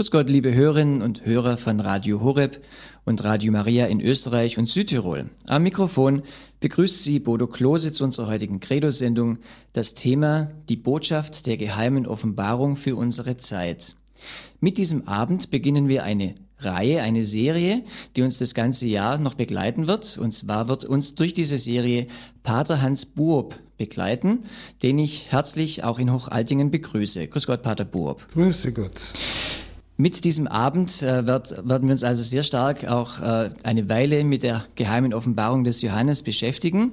Grüß Gott, liebe Hörerinnen und Hörer von Radio Horeb und Radio Maria in Österreich und Südtirol. Am Mikrofon begrüßt Sie Bodo Klose zu unserer heutigen Credo-Sendung. Das Thema die Botschaft der geheimen Offenbarung für unsere Zeit. Mit diesem Abend beginnen wir eine Reihe, eine Serie, die uns das ganze Jahr noch begleiten wird. Und zwar wird uns durch diese Serie Pater Hans Buob begleiten, den ich herzlich auch in Hochaltingen begrüße. Grüß Gott, Pater Buob. Grüße Gott. Mit diesem Abend äh, wird, werden wir uns also sehr stark auch äh, eine Weile mit der geheimen Offenbarung des Johannes beschäftigen.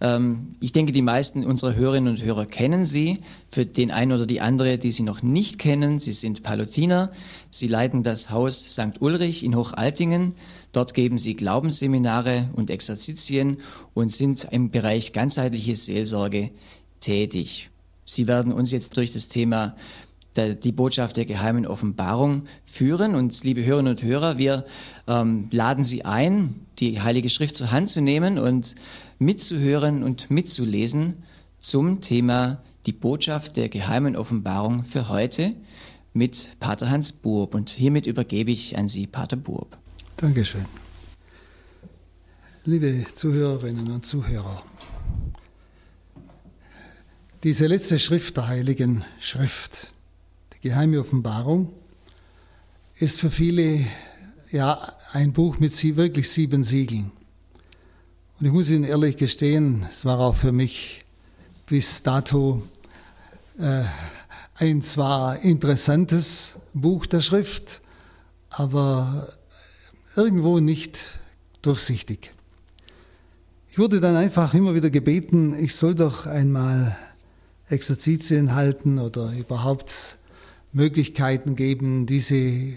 Ähm, ich denke, die meisten unserer Hörerinnen und Hörer kennen sie. Für den einen oder die andere, die sie noch nicht kennen, sie sind Palutiner. Sie leiten das Haus St. Ulrich in Hochaltingen. Dort geben sie Glaubensseminare und Exerzitien und sind im Bereich ganzheitliche Seelsorge tätig. Sie werden uns jetzt durch das Thema die Botschaft der geheimen Offenbarung führen. Und liebe Hörerinnen und Hörer, wir ähm, laden Sie ein, die Heilige Schrift zur Hand zu nehmen und mitzuhören und mitzulesen zum Thema die Botschaft der geheimen Offenbarung für heute mit Pater Hans Burb. Und hiermit übergebe ich an Sie, Pater Burb. Dankeschön. Liebe Zuhörerinnen und Zuhörer, diese letzte Schrift der Heiligen Schrift, geheime Offenbarung, ist für viele ja ein Buch mit sie, wirklich sieben Siegeln. Und ich muss Ihnen ehrlich gestehen, es war auch für mich bis dato äh, ein zwar interessantes Buch der Schrift, aber irgendwo nicht durchsichtig. Ich wurde dann einfach immer wieder gebeten, ich soll doch einmal Exerzitien halten oder überhaupt Möglichkeiten geben, diese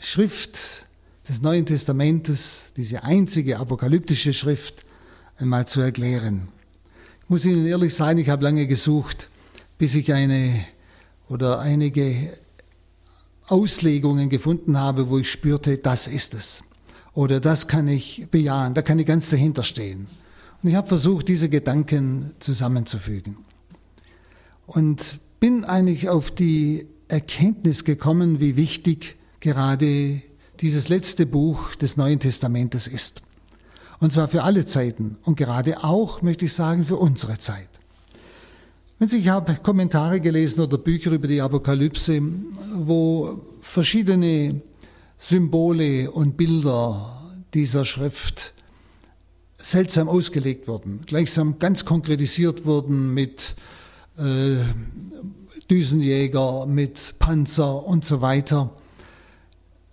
Schrift des Neuen Testamentes, diese einzige apokalyptische Schrift, einmal zu erklären. Ich muss Ihnen ehrlich sein, ich habe lange gesucht, bis ich eine oder einige Auslegungen gefunden habe, wo ich spürte, das ist es. Oder das kann ich bejahen, da kann ich ganz dahinter stehen. Und ich habe versucht, diese Gedanken zusammenzufügen. Und bin eigentlich auf die Erkenntnis gekommen, wie wichtig gerade dieses letzte Buch des Neuen Testamentes ist. Und zwar für alle Zeiten und gerade auch, möchte ich sagen, für unsere Zeit. Ich habe Kommentare gelesen oder Bücher über die Apokalypse, wo verschiedene Symbole und Bilder dieser Schrift seltsam ausgelegt wurden, gleichsam ganz konkretisiert wurden mit äh, Düsenjäger, mit Panzer und so weiter.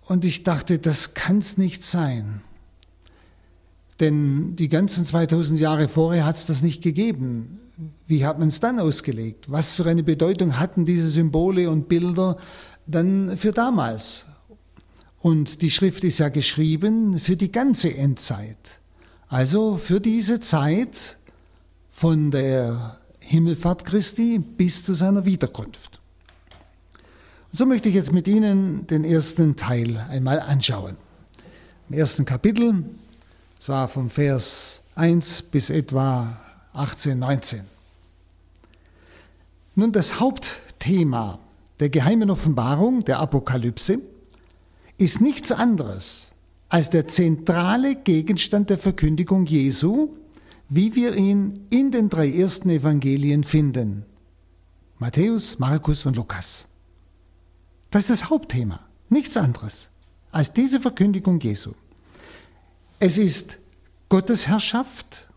Und ich dachte, das kann es nicht sein. Denn die ganzen 2000 Jahre vorher hat es das nicht gegeben. Wie hat man es dann ausgelegt? Was für eine Bedeutung hatten diese Symbole und Bilder dann für damals? Und die Schrift ist ja geschrieben für die ganze Endzeit. Also für diese Zeit von der Himmelfahrt Christi bis zu seiner Wiederkunft. Und so möchte ich jetzt mit Ihnen den ersten Teil einmal anschauen. Im ersten Kapitel zwar vom Vers 1 bis etwa 18, 19. Nun, das Hauptthema der geheimen Offenbarung, der Apokalypse, ist nichts anderes als der zentrale Gegenstand der Verkündigung Jesu, wie wir ihn in den drei ersten Evangelien finden. Matthäus, Markus und Lukas. Das ist das Hauptthema, nichts anderes als diese Verkündigung Jesu. Es ist Gottes Herrschaft,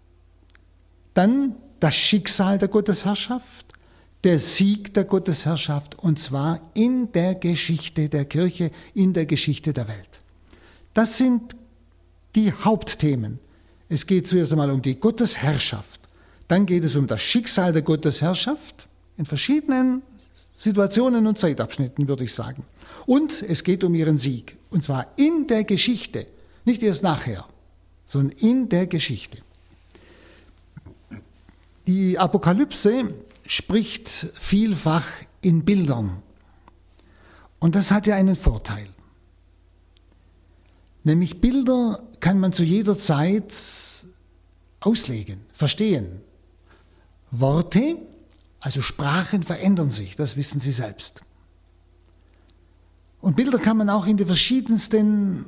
dann das Schicksal der Gottesherrschaft, der Sieg der Gottesherrschaft und zwar in der Geschichte der Kirche, in der Geschichte der Welt. Das sind die Hauptthemen. Es geht zuerst einmal um die Gottesherrschaft, dann geht es um das Schicksal der Gottesherrschaft in verschiedenen Situationen und Zeitabschnitten, würde ich sagen. Und es geht um ihren Sieg, und zwar in der Geschichte, nicht erst nachher sondern in der Geschichte. Die Apokalypse spricht vielfach in Bildern. Und das hat ja einen Vorteil. Nämlich Bilder kann man zu jeder Zeit auslegen, verstehen. Worte, also Sprachen verändern sich, das wissen Sie selbst. Und Bilder kann man auch in die verschiedensten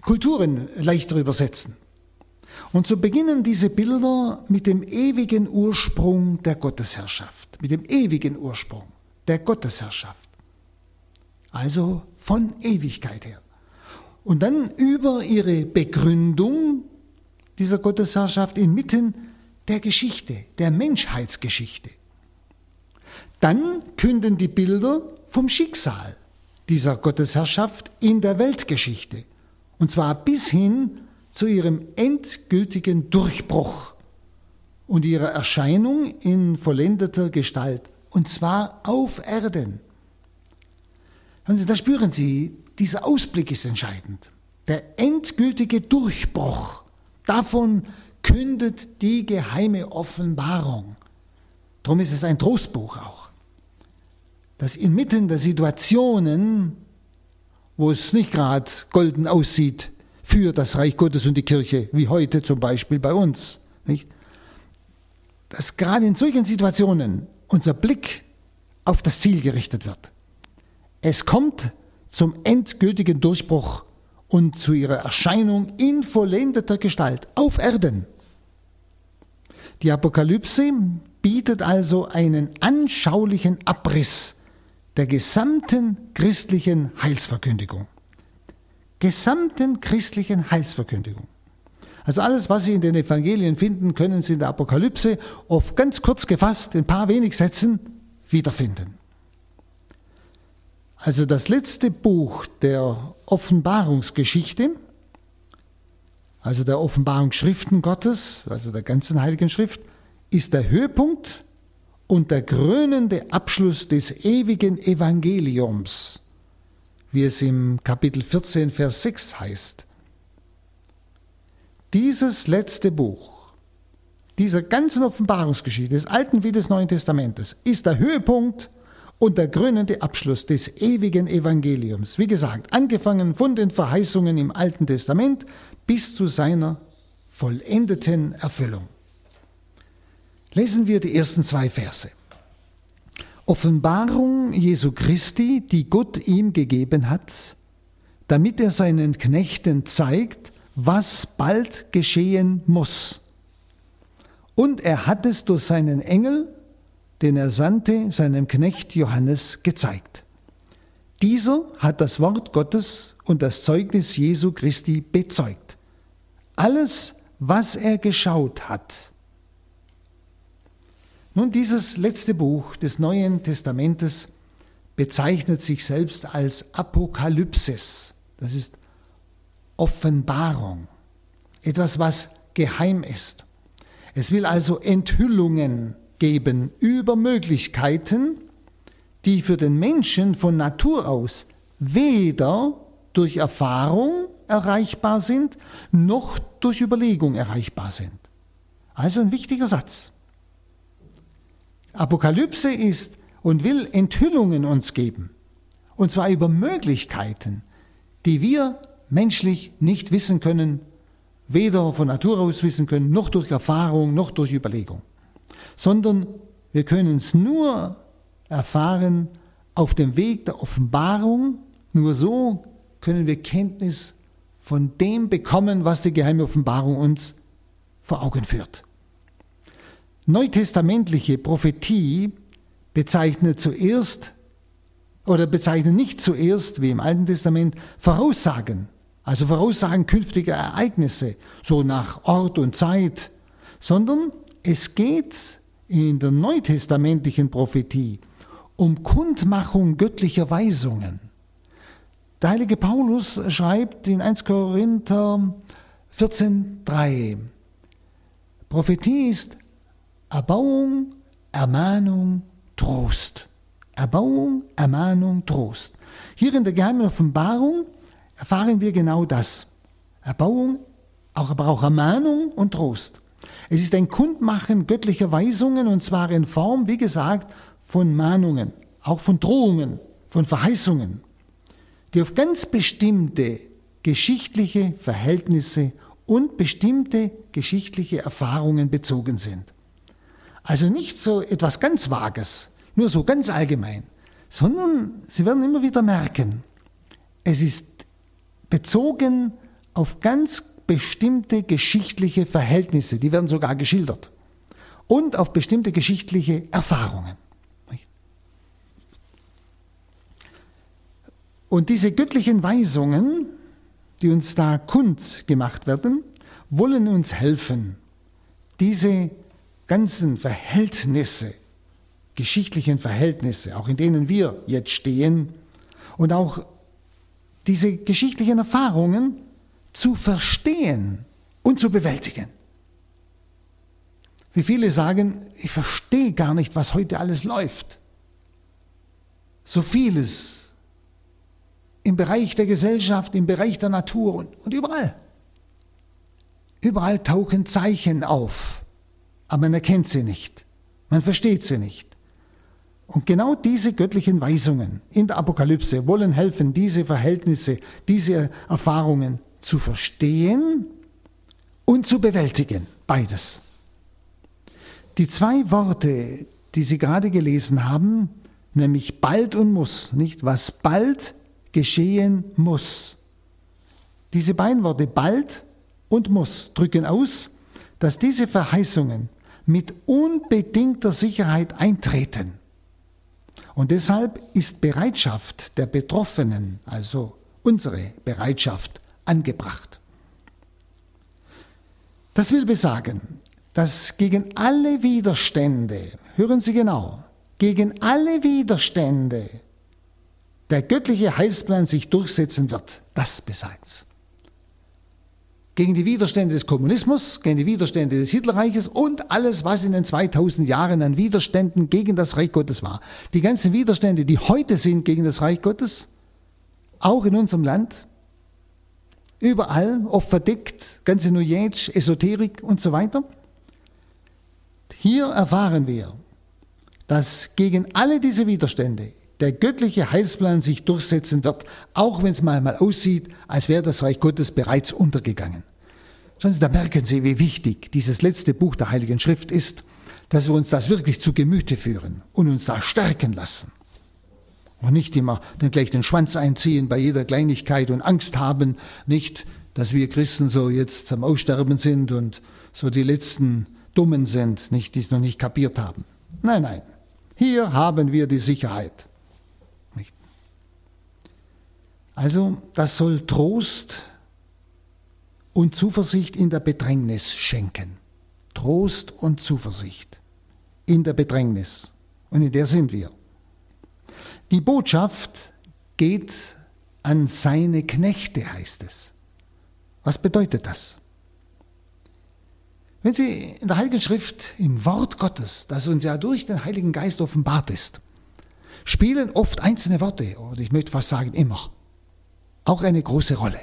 Kulturen leichter übersetzen. Und so beginnen diese Bilder mit dem ewigen Ursprung der Gottesherrschaft, mit dem ewigen Ursprung der Gottesherrschaft. Also von Ewigkeit her. Und dann über ihre Begründung dieser Gottesherrschaft inmitten der Geschichte, der Menschheitsgeschichte. Dann künden die Bilder vom Schicksal dieser Gottesherrschaft in der Weltgeschichte. Und zwar bis hin zu ihrem endgültigen Durchbruch und ihrer Erscheinung in vollendeter Gestalt. Und zwar auf Erden. Hören Sie, da spüren Sie, dieser Ausblick ist entscheidend. Der endgültige Durchbruch, davon kündet die geheime Offenbarung. Darum ist es ein Trostbuch auch, dass inmitten der Situationen, wo es nicht gerade golden aussieht für das Reich Gottes und die Kirche, wie heute zum Beispiel bei uns, nicht? dass gerade in solchen Situationen unser Blick auf das Ziel gerichtet wird. Es kommt zum endgültigen Durchbruch und zu ihrer Erscheinung in vollendeter Gestalt auf Erden. Die Apokalypse bietet also einen anschaulichen Abriss der gesamten christlichen Heilsverkündigung. Gesamten christlichen Heilsverkündigung. Also alles, was Sie in den Evangelien finden, können Sie in der Apokalypse oft ganz kurz gefasst, in ein paar wenig Sätzen wiederfinden. Also das letzte Buch der Offenbarungsgeschichte, also der Offenbarungsschriften Gottes, also der ganzen Heiligen Schrift, ist der Höhepunkt und der krönende Abschluss des ewigen Evangeliums, wie es im Kapitel 14, Vers 6 heißt. Dieses letzte Buch dieser ganzen Offenbarungsgeschichte des Alten wie des Neuen Testamentes ist der Höhepunkt und der krönende Abschluss des ewigen Evangeliums. Wie gesagt, angefangen von den Verheißungen im Alten Testament bis zu seiner vollendeten Erfüllung. Lesen wir die ersten zwei Verse. Offenbarung Jesu Christi, die Gott ihm gegeben hat, damit er seinen Knechten zeigt, was bald geschehen muss. Und er hat es durch seinen Engel, den er sandte, seinem Knecht Johannes gezeigt. Dieser hat das Wort Gottes und das Zeugnis Jesu Christi bezeugt. Alles, was er geschaut hat, nun, dieses letzte Buch des Neuen Testamentes bezeichnet sich selbst als Apokalypsis. Das ist Offenbarung. Etwas, was geheim ist. Es will also Enthüllungen geben über Möglichkeiten, die für den Menschen von Natur aus weder durch Erfahrung erreichbar sind, noch durch Überlegung erreichbar sind. Also ein wichtiger Satz. Apokalypse ist und will Enthüllungen uns geben. Und zwar über Möglichkeiten, die wir menschlich nicht wissen können, weder von Natur aus wissen können, noch durch Erfahrung, noch durch Überlegung. Sondern wir können es nur erfahren auf dem Weg der Offenbarung. Nur so können wir Kenntnis von dem bekommen, was die geheime Offenbarung uns vor Augen führt. Neutestamentliche Prophetie bezeichnet zuerst oder bezeichnet nicht zuerst, wie im Alten Testament, Voraussagen, also Voraussagen künftiger Ereignisse, so nach Ort und Zeit, sondern es geht in der neutestamentlichen Prophetie um Kundmachung göttlicher Weisungen. Der heilige Paulus schreibt in 1 Korinther 14.3, Prophetie ist Erbauung, Ermahnung, Trost. Erbauung, Ermahnung, Trost. Hier in der geheimen Offenbarung erfahren wir genau das. Erbauung, aber auch Ermahnung und Trost. Es ist ein Kundmachen göttlicher Weisungen und zwar in Form, wie gesagt, von Mahnungen, auch von Drohungen, von Verheißungen, die auf ganz bestimmte geschichtliche Verhältnisse und bestimmte geschichtliche Erfahrungen bezogen sind. Also nicht so etwas ganz Vages, nur so ganz allgemein, sondern Sie werden immer wieder merken, es ist bezogen auf ganz bestimmte geschichtliche Verhältnisse, die werden sogar geschildert, und auf bestimmte geschichtliche Erfahrungen. Und diese göttlichen Weisungen, die uns da kund gemacht werden, wollen uns helfen, diese ganzen Verhältnisse, geschichtlichen Verhältnisse, auch in denen wir jetzt stehen, und auch diese geschichtlichen Erfahrungen zu verstehen und zu bewältigen. Wie viele sagen, ich verstehe gar nicht, was heute alles läuft. So vieles im Bereich der Gesellschaft, im Bereich der Natur und, und überall. Überall tauchen Zeichen auf, aber man erkennt sie nicht, man versteht sie nicht. Und genau diese göttlichen Weisungen in der Apokalypse wollen helfen, diese Verhältnisse, diese Erfahrungen zu verstehen und zu bewältigen. Beides. Die zwei Worte, die Sie gerade gelesen haben, nämlich bald und muss, nicht was bald geschehen muss. Diese beiden Worte bald und muss drücken aus, dass diese Verheißungen mit unbedingter Sicherheit eintreten. Und deshalb ist Bereitschaft der Betroffenen, also unsere Bereitschaft, angebracht. Das will besagen, dass gegen alle Widerstände, hören Sie genau, gegen alle Widerstände der göttliche Heilsplan sich durchsetzen wird. Das besagt's gegen die Widerstände des Kommunismus, gegen die Widerstände des Hitlerreiches und alles, was in den 2000 Jahren an Widerständen gegen das Reich Gottes war. Die ganzen Widerstände, die heute sind gegen das Reich Gottes, auch in unserem Land, überall, oft verdeckt, ganze New Age, Esoterik und so weiter. Hier erfahren wir, dass gegen alle diese Widerstände der göttliche Heilsplan sich durchsetzen wird, auch wenn es manchmal aussieht, als wäre das Reich Gottes bereits untergegangen. Da merken Sie, wie wichtig dieses letzte Buch der Heiligen Schrift ist, dass wir uns das wirklich zu Gemüte führen und uns da stärken lassen. Und nicht immer dann gleich den Schwanz einziehen bei jeder Kleinigkeit und Angst haben, nicht, dass wir Christen so jetzt am Aussterben sind und so die letzten Dummen sind, nicht, die es noch nicht kapiert haben. Nein, nein. Hier haben wir die Sicherheit. Also das soll Trost und Zuversicht in der Bedrängnis schenken. Trost und Zuversicht in der Bedrängnis. Und in der sind wir. Die Botschaft geht an seine Knechte, heißt es. Was bedeutet das? Wenn Sie in der Heiligen Schrift, im Wort Gottes, das uns ja durch den Heiligen Geist offenbart ist, spielen oft einzelne Worte, oder ich möchte fast sagen immer, auch eine große Rolle.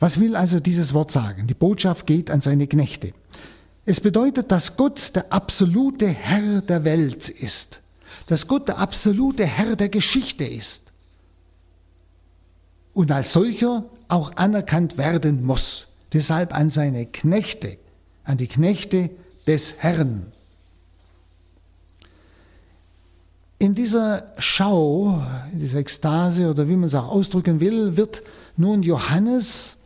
Was will also dieses Wort sagen? Die Botschaft geht an seine Knechte. Es bedeutet, dass Gott der absolute Herr der Welt ist, dass Gott der absolute Herr der Geschichte ist und als solcher auch anerkannt werden muss. Deshalb an seine Knechte, an die Knechte des Herrn. In dieser Schau, dieser Ekstase oder wie man es auch ausdrücken will, wird nun Johannes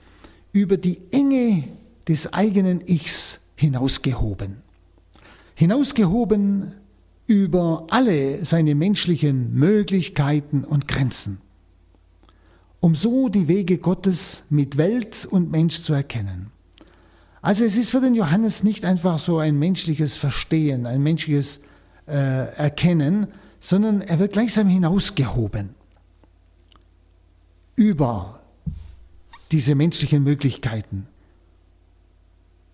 über die Enge des eigenen Ichs hinausgehoben. Hinausgehoben über alle seine menschlichen Möglichkeiten und Grenzen, um so die Wege Gottes mit Welt und Mensch zu erkennen. Also es ist für den Johannes nicht einfach so ein menschliches Verstehen, ein menschliches äh, Erkennen, sondern er wird gleichsam hinausgehoben über diese menschlichen Möglichkeiten.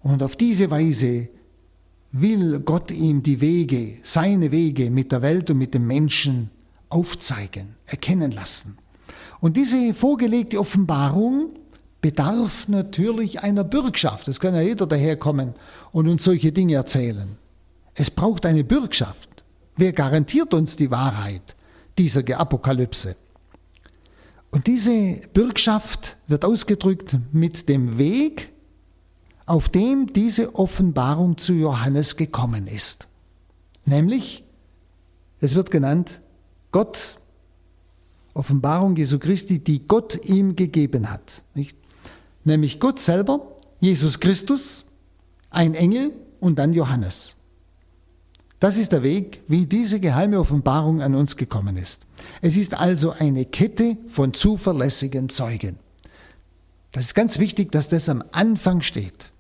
Und auf diese Weise will Gott ihm die Wege, seine Wege mit der Welt und mit dem Menschen aufzeigen, erkennen lassen. Und diese vorgelegte Offenbarung bedarf natürlich einer Bürgschaft. Es kann ja jeder daherkommen und uns solche Dinge erzählen. Es braucht eine Bürgschaft. Wer garantiert uns die Wahrheit dieser Apokalypse? Und diese Bürgschaft wird ausgedrückt mit dem Weg, auf dem diese Offenbarung zu Johannes gekommen ist. Nämlich, es wird genannt, Gott Offenbarung Jesu Christi, die Gott ihm gegeben hat. Nicht? Nämlich Gott selber, Jesus Christus, ein Engel und dann Johannes. Das ist der Weg, wie diese geheime Offenbarung an uns gekommen ist. Es ist also eine Kette von zuverlässigen Zeugen. Das ist ganz wichtig, dass das am Anfang steht.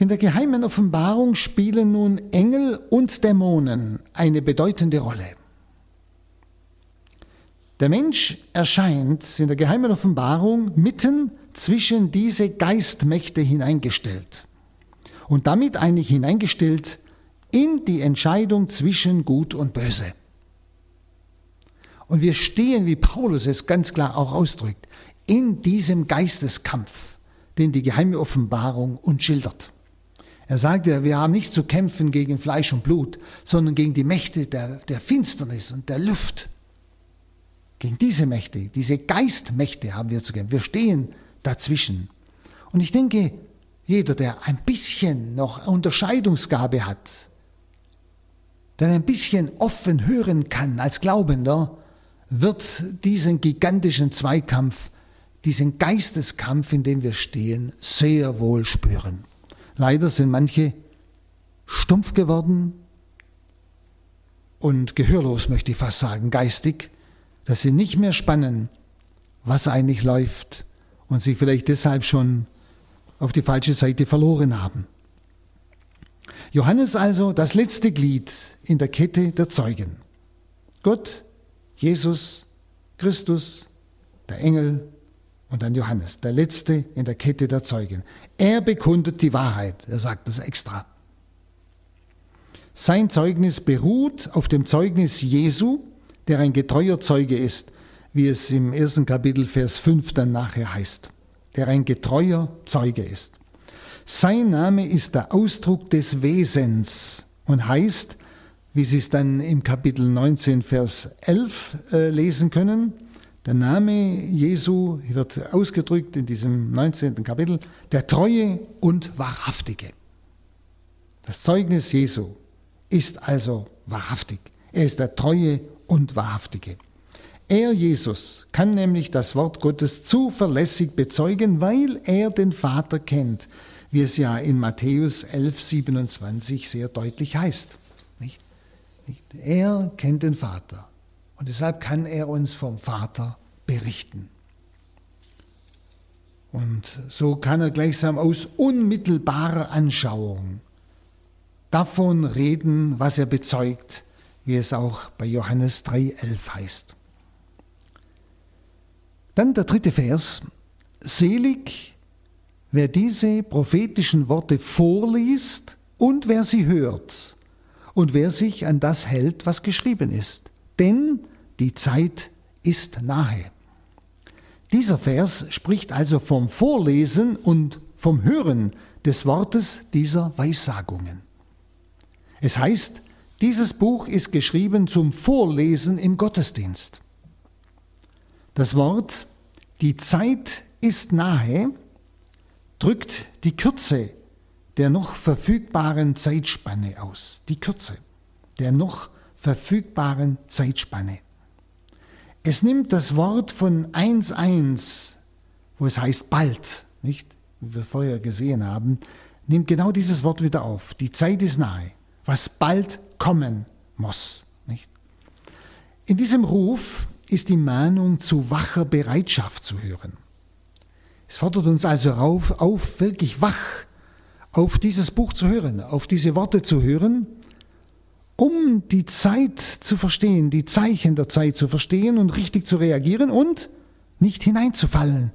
In der geheimen Offenbarung spielen nun Engel und Dämonen eine bedeutende Rolle. Der Mensch erscheint in der geheimen Offenbarung mitten zwischen diese Geistmächte hineingestellt und damit eigentlich hineingestellt in die Entscheidung zwischen Gut und Böse. Und wir stehen, wie Paulus es ganz klar auch ausdrückt, in diesem Geisteskampf, den die geheime Offenbarung uns schildert. Er sagte, wir haben nicht zu kämpfen gegen Fleisch und Blut, sondern gegen die Mächte der, der Finsternis und der Luft. Gegen diese Mächte, diese Geistmächte haben wir zu kämpfen. Wir stehen dazwischen. Und ich denke, jeder, der ein bisschen noch Unterscheidungsgabe hat, der ein bisschen offen hören kann als Glaubender, wird diesen gigantischen Zweikampf, diesen Geisteskampf, in dem wir stehen, sehr wohl spüren. Leider sind manche stumpf geworden und gehörlos, möchte ich fast sagen, geistig, dass sie nicht mehr spannen, was eigentlich läuft und sie vielleicht deshalb schon auf die falsche Seite verloren haben. Johannes also das letzte Glied in der Kette der Zeugen. Gott, Jesus, Christus, der Engel und dann Johannes, der letzte in der Kette der Zeugen. Er bekundet die Wahrheit, er sagt das extra. Sein Zeugnis beruht auf dem Zeugnis Jesu, der ein getreuer Zeuge ist, wie es im ersten Kapitel Vers 5 dann nachher heißt der ein getreuer Zeuge ist. Sein Name ist der Ausdruck des Wesens und heißt, wie Sie es dann im Kapitel 19, Vers 11 äh, lesen können, der Name Jesu wird ausgedrückt in diesem 19. Kapitel, der Treue und Wahrhaftige. Das Zeugnis Jesu ist also wahrhaftig. Er ist der Treue und Wahrhaftige. Er, Jesus, kann nämlich das Wort Gottes zuverlässig bezeugen, weil er den Vater kennt, wie es ja in Matthäus 11, 27 sehr deutlich heißt. Nicht? Nicht? Er kennt den Vater und deshalb kann er uns vom Vater berichten. Und so kann er gleichsam aus unmittelbarer Anschauung davon reden, was er bezeugt, wie es auch bei Johannes 3,11 heißt. Dann der dritte Vers. Selig, wer diese prophetischen Worte vorliest und wer sie hört und wer sich an das hält, was geschrieben ist. Denn die Zeit ist nahe. Dieser Vers spricht also vom Vorlesen und vom Hören des Wortes dieser Weissagungen. Es heißt, dieses Buch ist geschrieben zum Vorlesen im Gottesdienst. Das Wort die Zeit ist nahe drückt die Kürze der noch verfügbaren Zeitspanne aus. Die Kürze der noch verfügbaren Zeitspanne. Es nimmt das Wort von 1.1, wo es heißt bald, nicht, wie wir vorher gesehen haben, nimmt genau dieses Wort wieder auf. Die Zeit ist nahe, was bald kommen muss. Nicht? In diesem Ruf ist die Mahnung zu wacher Bereitschaft zu hören. Es fordert uns also auf, auf, wirklich wach auf dieses Buch zu hören, auf diese Worte zu hören, um die Zeit zu verstehen, die Zeichen der Zeit zu verstehen und richtig zu reagieren und nicht hineinzufallen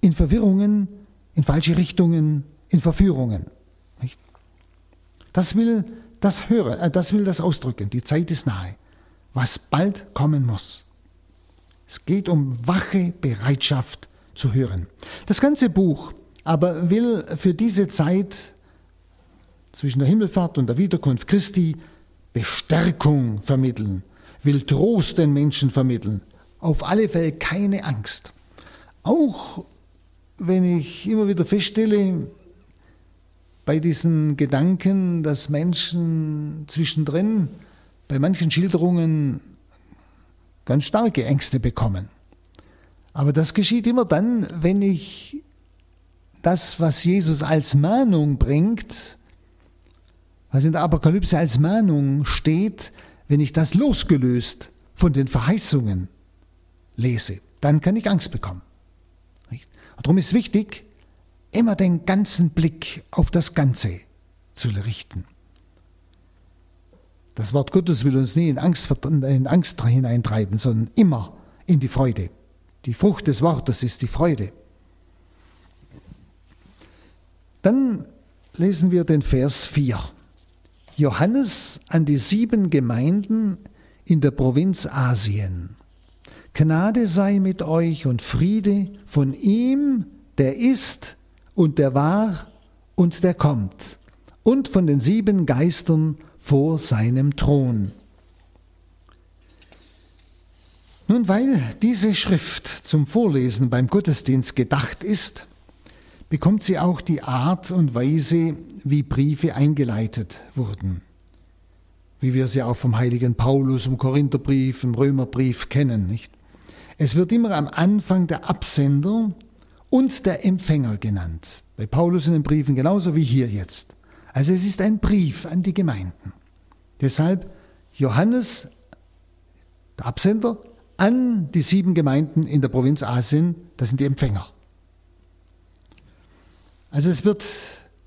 in Verwirrungen, in falsche Richtungen, in Verführungen. Das will das hören, äh, das will das ausdrücken. Die Zeit ist nahe, was bald kommen muss. Es geht um wache Bereitschaft zu hören. Das ganze Buch aber will für diese Zeit zwischen der Himmelfahrt und der Wiederkunft Christi Bestärkung vermitteln, will Trost den Menschen vermitteln. Auf alle Fälle keine Angst. Auch wenn ich immer wieder feststelle, bei diesen Gedanken, dass Menschen zwischendrin bei manchen Schilderungen ganz starke Ängste bekommen. Aber das geschieht immer dann, wenn ich das, was Jesus als Mahnung bringt, was in der Apokalypse als Mahnung steht, wenn ich das losgelöst von den Verheißungen lese, dann kann ich Angst bekommen. Und darum ist wichtig, immer den ganzen Blick auf das Ganze zu richten. Das Wort Gottes will uns nie in Angst, in Angst hineintreiben, sondern immer in die Freude. Die Frucht des Wortes ist die Freude. Dann lesen wir den Vers 4. Johannes an die sieben Gemeinden in der Provinz Asien. Gnade sei mit euch und Friede von ihm, der ist und der war und der kommt, und von den sieben Geistern vor seinem Thron. Nun, weil diese Schrift zum Vorlesen beim Gottesdienst gedacht ist, bekommt sie auch die Art und Weise, wie Briefe eingeleitet wurden. Wie wir sie auch vom heiligen Paulus im Korintherbrief, im Römerbrief kennen, nicht? Es wird immer am Anfang der Absender und der Empfänger genannt. Bei Paulus in den Briefen genauso wie hier jetzt. Also es ist ein Brief an die Gemeinden. Deshalb Johannes, der Absender, an die sieben Gemeinden in der Provinz Asien, das sind die Empfänger. Also es wird,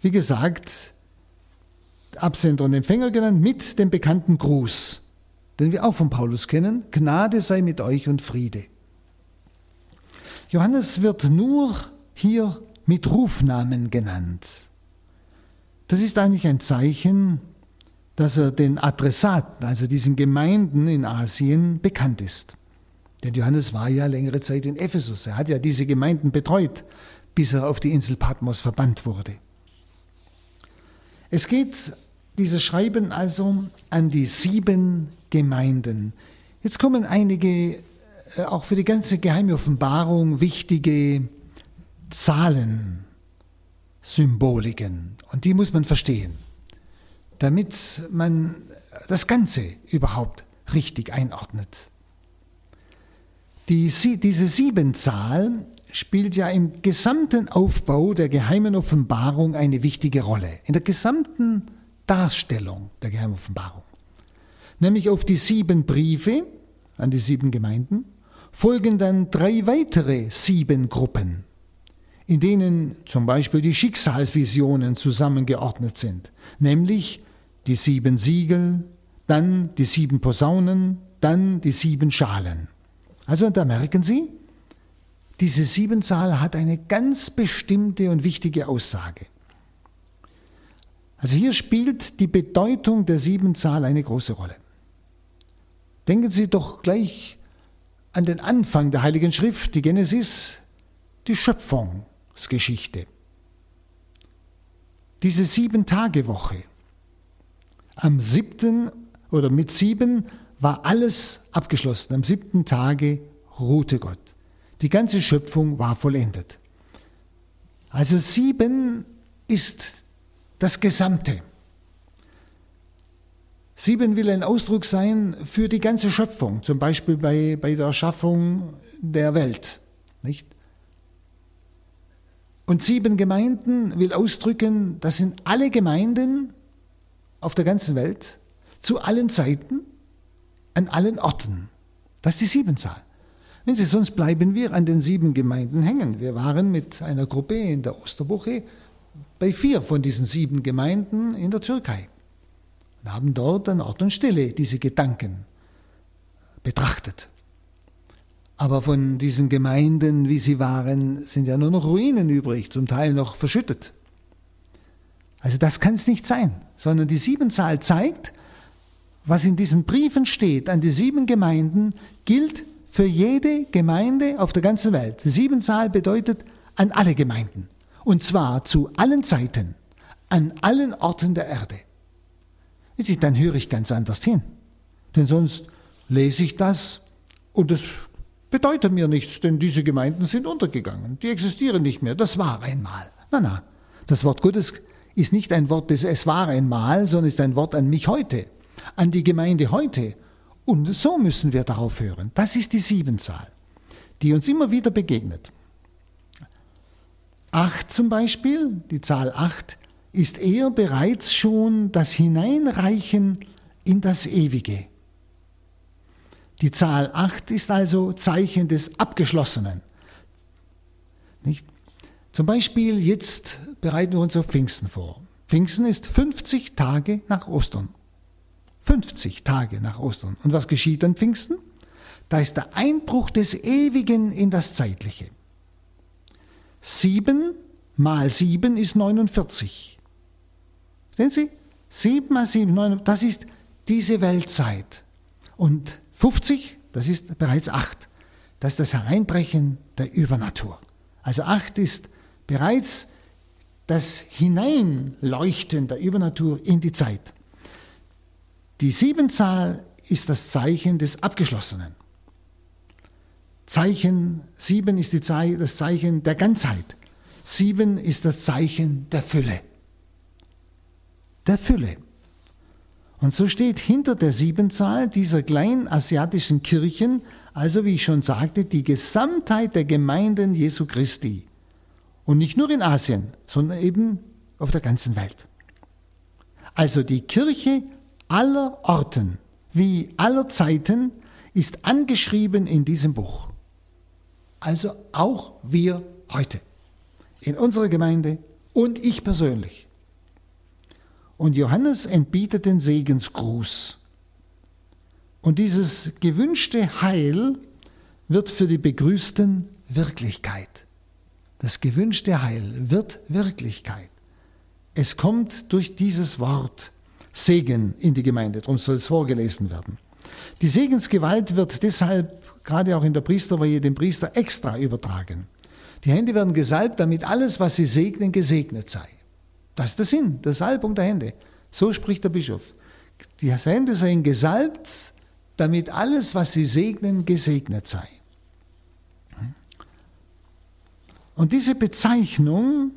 wie gesagt, Absender und Empfänger genannt mit dem bekannten Gruß, den wir auch von Paulus kennen. Gnade sei mit euch und Friede. Johannes wird nur hier mit Rufnamen genannt. Das ist eigentlich ein Zeichen, dass er den Adressaten, also diesen Gemeinden in Asien, bekannt ist. Denn Johannes war ja längere Zeit in Ephesus. Er hat ja diese Gemeinden betreut, bis er auf die Insel Patmos verbannt wurde. Es geht dieses Schreiben also an die sieben Gemeinden. Jetzt kommen einige, äh, auch für die ganze geheime Offenbarung, wichtige Zahlen Symboliken. Und die muss man verstehen, damit man das Ganze überhaupt richtig einordnet. Die, diese Siebenzahl spielt ja im gesamten Aufbau der geheimen Offenbarung eine wichtige Rolle, in der gesamten Darstellung der geheimen Offenbarung. Nämlich auf die sieben Briefe an die sieben Gemeinden folgen dann drei weitere sieben Gruppen in denen zum Beispiel die Schicksalsvisionen zusammengeordnet sind, nämlich die sieben Siegel, dann die sieben Posaunen, dann die sieben Schalen. Also da merken Sie, diese Siebenzahl hat eine ganz bestimmte und wichtige Aussage. Also hier spielt die Bedeutung der Siebenzahl eine große Rolle. Denken Sie doch gleich an den Anfang der Heiligen Schrift, die Genesis, die Schöpfung. Geschichte. Diese Sieben-Tage-Woche. Am siebten oder mit sieben war alles abgeschlossen. Am siebten Tage ruhte Gott. Die ganze Schöpfung war vollendet. Also sieben ist das Gesamte. Sieben will ein Ausdruck sein für die ganze Schöpfung, zum Beispiel bei, bei der Erschaffung der Welt. Nicht? Und sieben Gemeinden will ausdrücken, das sind alle Gemeinden auf der ganzen Welt, zu allen Zeiten, an allen Orten. Das ist die Siebenzahl. Wenn Sie, sonst bleiben wir an den sieben Gemeinden hängen. Wir waren mit einer Gruppe in der Osterwoche bei vier von diesen sieben Gemeinden in der Türkei und haben dort an Ort und Stelle diese Gedanken betrachtet. Aber von diesen Gemeinden, wie sie waren, sind ja nur noch Ruinen übrig, zum Teil noch verschüttet. Also das kann es nicht sein, sondern die Siebenzahl zeigt, was in diesen Briefen steht an die sieben Gemeinden, gilt für jede Gemeinde auf der ganzen Welt. Siebenzahl bedeutet an alle Gemeinden. Und zwar zu allen Zeiten, an allen Orten der Erde. Dann höre ich ganz anders hin. Denn sonst lese ich das und es bedeutet mir nichts, denn diese Gemeinden sind untergegangen. Die existieren nicht mehr. Das war einmal. Na, na. Das Wort Gottes ist nicht ein Wort des Es war einmal, sondern ist ein Wort an mich heute, an die Gemeinde heute Und so müssen wir darauf hören. Das ist die Siebenzahl, die uns immer wieder begegnet. Acht zum Beispiel, die Zahl acht, ist eher bereits schon das Hineinreichen in das Ewige. Die Zahl 8 ist also Zeichen des Abgeschlossenen. Nicht? Zum Beispiel jetzt bereiten wir uns auf Pfingsten vor. Pfingsten ist 50 Tage nach Ostern. 50 Tage nach Ostern. Und was geschieht an Pfingsten? Da ist der Einbruch des Ewigen in das Zeitliche. 7 mal 7 ist 49. Sehen Sie? 7 mal 7, 9, das ist diese Weltzeit. Und 50, das ist bereits 8. Das ist das Hereinbrechen der Übernatur. Also 8 ist bereits das Hineinleuchten der Übernatur in die Zeit. Die Siebenzahl ist das Zeichen des Abgeschlossenen. Zeichen 7 ist Zei das Zeichen der Ganzheit. 7 ist das Zeichen der Fülle. Der Fülle. Und so steht hinter der Siebenzahl dieser kleinen asiatischen Kirchen, also wie ich schon sagte, die Gesamtheit der Gemeinden Jesu Christi. Und nicht nur in Asien, sondern eben auf der ganzen Welt. Also die Kirche aller Orten, wie aller Zeiten, ist angeschrieben in diesem Buch. Also auch wir heute, in unserer Gemeinde und ich persönlich. Und Johannes entbietet den Segensgruß. Und dieses gewünschte Heil wird für die Begrüßten Wirklichkeit. Das gewünschte Heil wird Wirklichkeit. Es kommt durch dieses Wort Segen in die Gemeinde, darum soll es vorgelesen werden. Die Segensgewalt wird deshalb gerade auch in der Priesterweihe dem Priester extra übertragen. Die Hände werden gesalbt, damit alles, was sie segnen, gesegnet sei. Das ist der Sinn der Salbung der Hände. So spricht der Bischof. Die Hände seien gesalbt, damit alles, was sie segnen, gesegnet sei. Und diese Bezeichnung,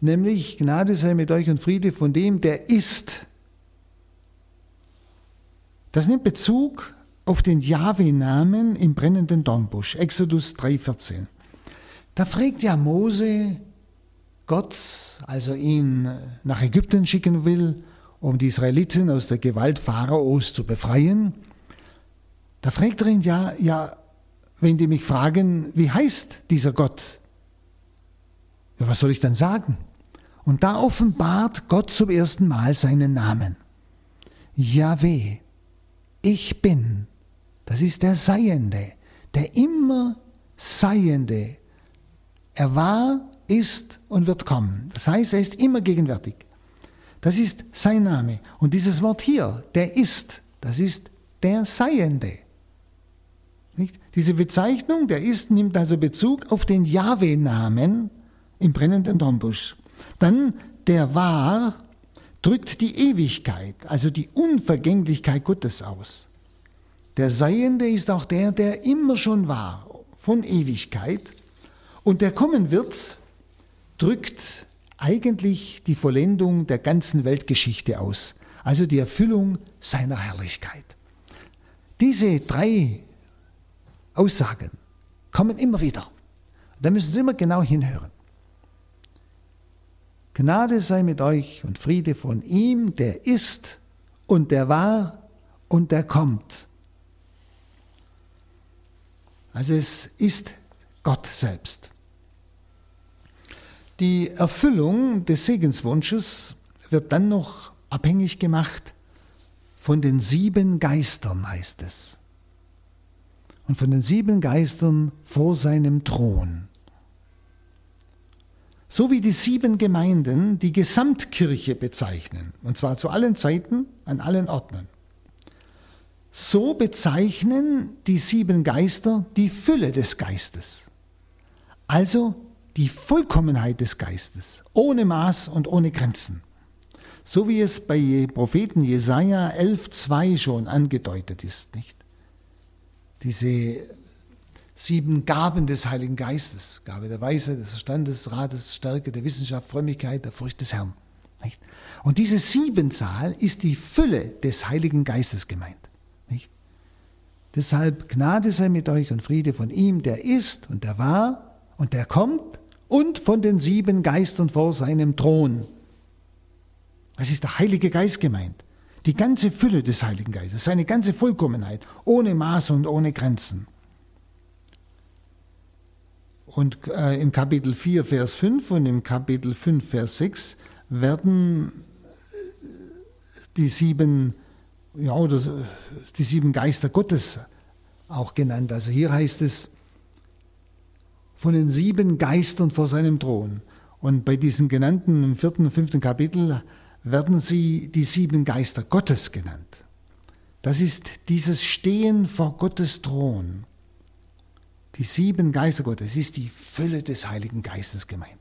nämlich Gnade sei mit euch und Friede von dem, der ist, das nimmt Bezug auf den Jahwe-Namen im brennenden Dornbusch, Exodus 3,14. Da fragt ja Mose, Gott also ihn nach Ägypten schicken will, um die Israeliten aus der Gewalt Pharaos zu befreien, da fragt er ihn ja, ja, wenn die mich fragen, wie heißt dieser Gott? Ja, was soll ich dann sagen? Und da offenbart Gott zum ersten Mal seinen Namen. Yahweh, ich bin. Das ist der Seiende, der immer Seiende. Er war, ist und wird kommen. Das heißt, er ist immer gegenwärtig. Das ist sein Name. Und dieses Wort hier, der ist, das ist der Seiende. Nicht? Diese Bezeichnung, der ist, nimmt also Bezug auf den Jahwe-Namen im brennenden Dornbusch. Dann der war drückt die Ewigkeit, also die Unvergänglichkeit Gottes aus. Der Seiende ist auch der, der immer schon war, von Ewigkeit. Und der kommen wird, drückt eigentlich die Vollendung der ganzen Weltgeschichte aus, also die Erfüllung seiner Herrlichkeit. Diese drei Aussagen kommen immer wieder. Da müssen Sie immer genau hinhören. Gnade sei mit euch und Friede von ihm, der ist und der war und der kommt. Also es ist Gott selbst. Die Erfüllung des Segenswunsches wird dann noch abhängig gemacht von den sieben Geistern, heißt es. Und von den sieben Geistern vor seinem Thron. So wie die sieben Gemeinden die Gesamtkirche bezeichnen, und zwar zu allen Zeiten, an allen Orten. So bezeichnen die sieben Geister die Fülle des Geistes. Also die Vollkommenheit des Geistes, ohne Maß und ohne Grenzen. So wie es bei Propheten Jesaja 11,2 schon angedeutet ist, nicht? Diese sieben Gaben des Heiligen Geistes, Gabe der Weisheit, des Verstandes, des Rates, Stärke, der Wissenschaft, Frömmigkeit, der Furcht des Herrn. Nicht? Und diese Siebenzahl ist die Fülle des Heiligen Geistes gemeint. Nicht? Deshalb Gnade sei mit euch und Friede von ihm, der ist und der war und der kommt und von den sieben Geistern vor seinem Thron. Das ist der Heilige Geist gemeint. Die ganze Fülle des Heiligen Geistes, seine ganze Vollkommenheit, ohne Maß und ohne Grenzen. Und äh, im Kapitel 4, Vers 5 und im Kapitel 5, Vers 6 werden die sieben, ja, oder die sieben Geister Gottes auch genannt. Also hier heißt es von den sieben Geistern vor seinem Thron. Und bei diesen genannten im vierten und fünften Kapitel werden sie die sieben Geister Gottes genannt. Das ist dieses Stehen vor Gottes Thron. Die sieben Geister Gottes ist die Fülle des Heiligen Geistes gemeint.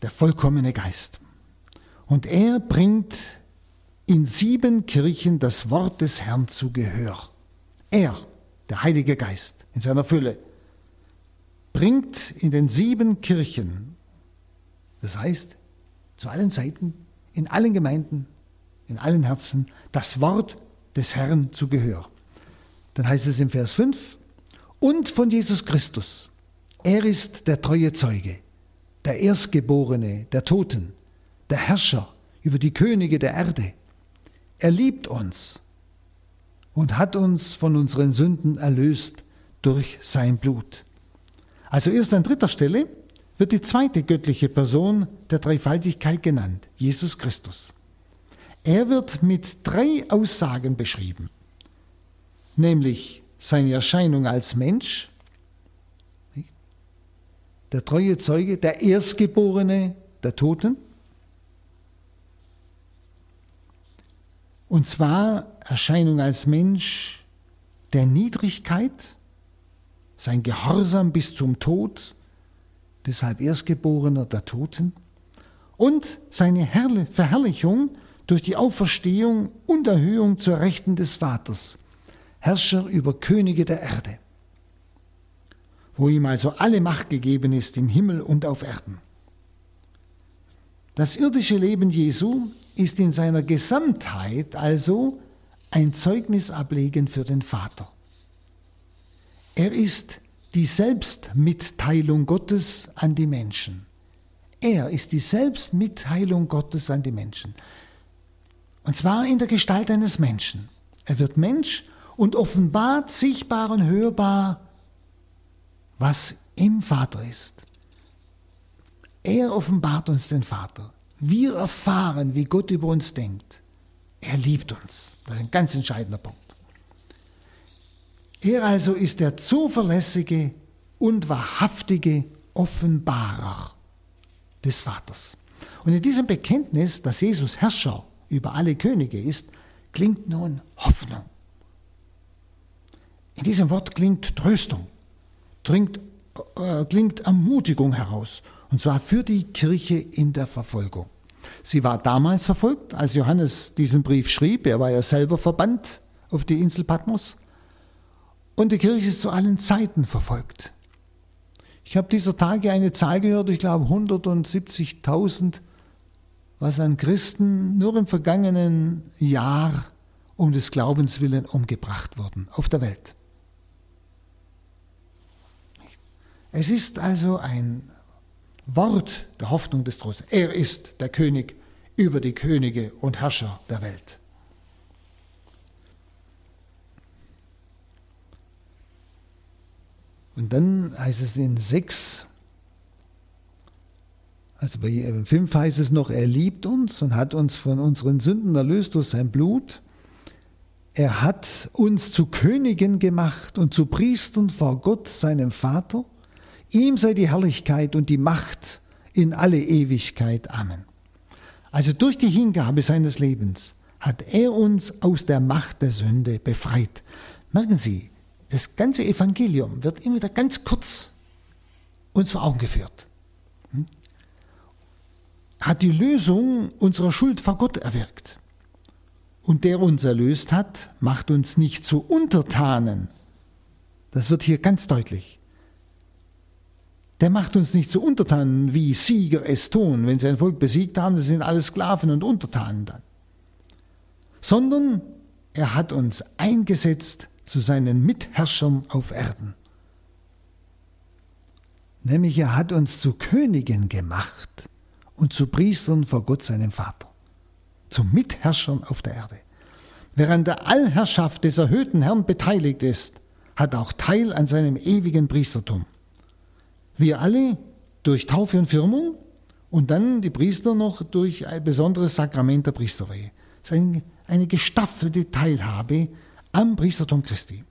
Der vollkommene Geist. Und er bringt in sieben Kirchen das Wort des Herrn zu Gehör. Er, der Heilige Geist, in seiner Fülle, bringt in den sieben Kirchen, das heißt zu allen Zeiten, in allen Gemeinden, in allen Herzen, das Wort des Herrn zu Gehör. Dann heißt es im Vers 5, und von Jesus Christus. Er ist der treue Zeuge, der Erstgeborene der Toten der Herrscher über die Könige der Erde. Er liebt uns und hat uns von unseren Sünden erlöst durch sein Blut. Also erst an dritter Stelle wird die zweite göttliche Person der Dreifaltigkeit genannt, Jesus Christus. Er wird mit drei Aussagen beschrieben, nämlich seine Erscheinung als Mensch, der treue Zeuge, der Erstgeborene der Toten, Und zwar Erscheinung als Mensch der Niedrigkeit, sein Gehorsam bis zum Tod, deshalb Erstgeborener der Toten, und seine Verherrlichung durch die Auferstehung und Erhöhung zur Rechten des Vaters, Herrscher über Könige der Erde, wo ihm also alle Macht gegeben ist im Himmel und auf Erden. Das irdische Leben Jesu ist in seiner Gesamtheit also ein Zeugnis ablegen für den Vater. Er ist die Selbstmitteilung Gottes an die Menschen. Er ist die Selbstmitteilung Gottes an die Menschen. Und zwar in der Gestalt eines Menschen. Er wird Mensch und offenbart sichtbar und hörbar, was im Vater ist. Er offenbart uns den Vater. Wir erfahren, wie Gott über uns denkt. Er liebt uns. Das ist ein ganz entscheidender Punkt. Er also ist der zuverlässige und wahrhaftige Offenbarer des Vaters. Und in diesem Bekenntnis, dass Jesus Herrscher über alle Könige ist, klingt nun Hoffnung. In diesem Wort klingt Tröstung, klingt, äh, klingt Ermutigung heraus und zwar für die Kirche in der Verfolgung. Sie war damals verfolgt, als Johannes diesen Brief schrieb. Er war ja selber verbannt auf die Insel Patmos. Und die Kirche ist zu allen Zeiten verfolgt. Ich habe dieser Tage eine Zahl gehört, ich glaube 170.000, was an Christen nur im vergangenen Jahr um des Glaubens willen umgebracht wurden auf der Welt. Es ist also ein Wort der Hoffnung des Trostes. Er ist der König über die Könige und Herrscher der Welt. Und dann heißt es in 6, also bei 5 heißt es noch, er liebt uns und hat uns von unseren Sünden erlöst durch sein Blut. Er hat uns zu Königen gemacht und zu Priestern vor Gott, seinem Vater. Ihm sei die Herrlichkeit und die Macht in alle Ewigkeit. Amen. Also durch die Hingabe seines Lebens hat er uns aus der Macht der Sünde befreit. Merken Sie, das ganze Evangelium wird immer wieder ganz kurz uns vor Augen geführt. Hm? Hat die Lösung unserer Schuld vor Gott erwirkt. Und der uns erlöst hat, macht uns nicht zu Untertanen. Das wird hier ganz deutlich Der macht uns nicht zu Untertanen, wie Sieger es tun. Wenn sie ein Volk besiegt haben, das sind alles Sklaven und Untertanen dann. Sondern er hat uns eingesetzt zu seinen Mitherrschern auf Erden. Nämlich er hat uns zu Königen gemacht und zu Priestern vor Gott seinem Vater, zu Mitherrschern auf der Erde. Wer an der Allherrschaft des erhöhten Herrn beteiligt ist, hat auch Teil an seinem ewigen Priestertum. Wir alle durch Taufe und Firmung und dann die Priester noch durch ein besonderes Sakrament der Priesterweihe. Das ist eine, gestaffelte Teilhabe am Priestertum Christi.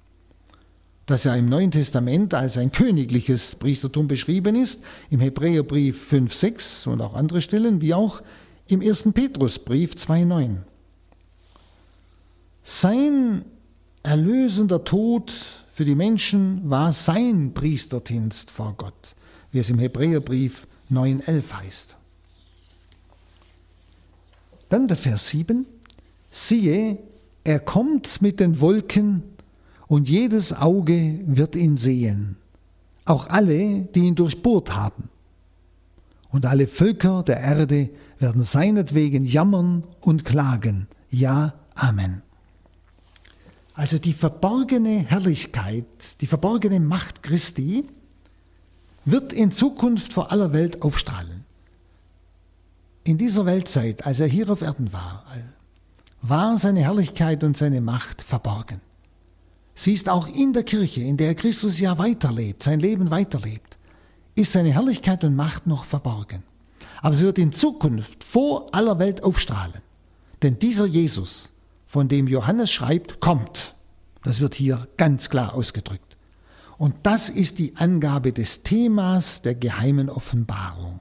Das ja im Neuen Testament als ein königliches Priestertum beschrieben ist, im Hebräerbrief 5, 6 und auch andere Stellen, wie auch im 1. Petrusbrief 2, 9. Sein erlösender Tod für die Menschen war sein Priesterdienst vor Gott wie es im Hebräerbrief 9.11 heißt. Dann der Vers 7. Siehe, er kommt mit den Wolken und jedes Auge wird ihn sehen, auch alle, die ihn durchbohrt haben. Und alle Völker der Erde werden seinetwegen jammern und klagen. Ja, Amen. Also die verborgene Herrlichkeit, die verborgene Macht Christi wird in Zukunft vor aller Welt aufstrahlen. In dieser Weltzeit, als er hier auf Erden war, war seine Herrlichkeit und seine Macht verborgen. Sie ist auch in der Kirche, in der Christus ja weiterlebt, sein Leben weiterlebt, ist seine Herrlichkeit und Macht noch verborgen. Aber sie wird in Zukunft vor aller Welt aufstrahlen. Denn dieser Jesus, von dem Johannes schreibt, kommt. Das wird hier ganz klar ausgedrückt. Und das ist die Angabe des Themas der geheimen Offenbarung.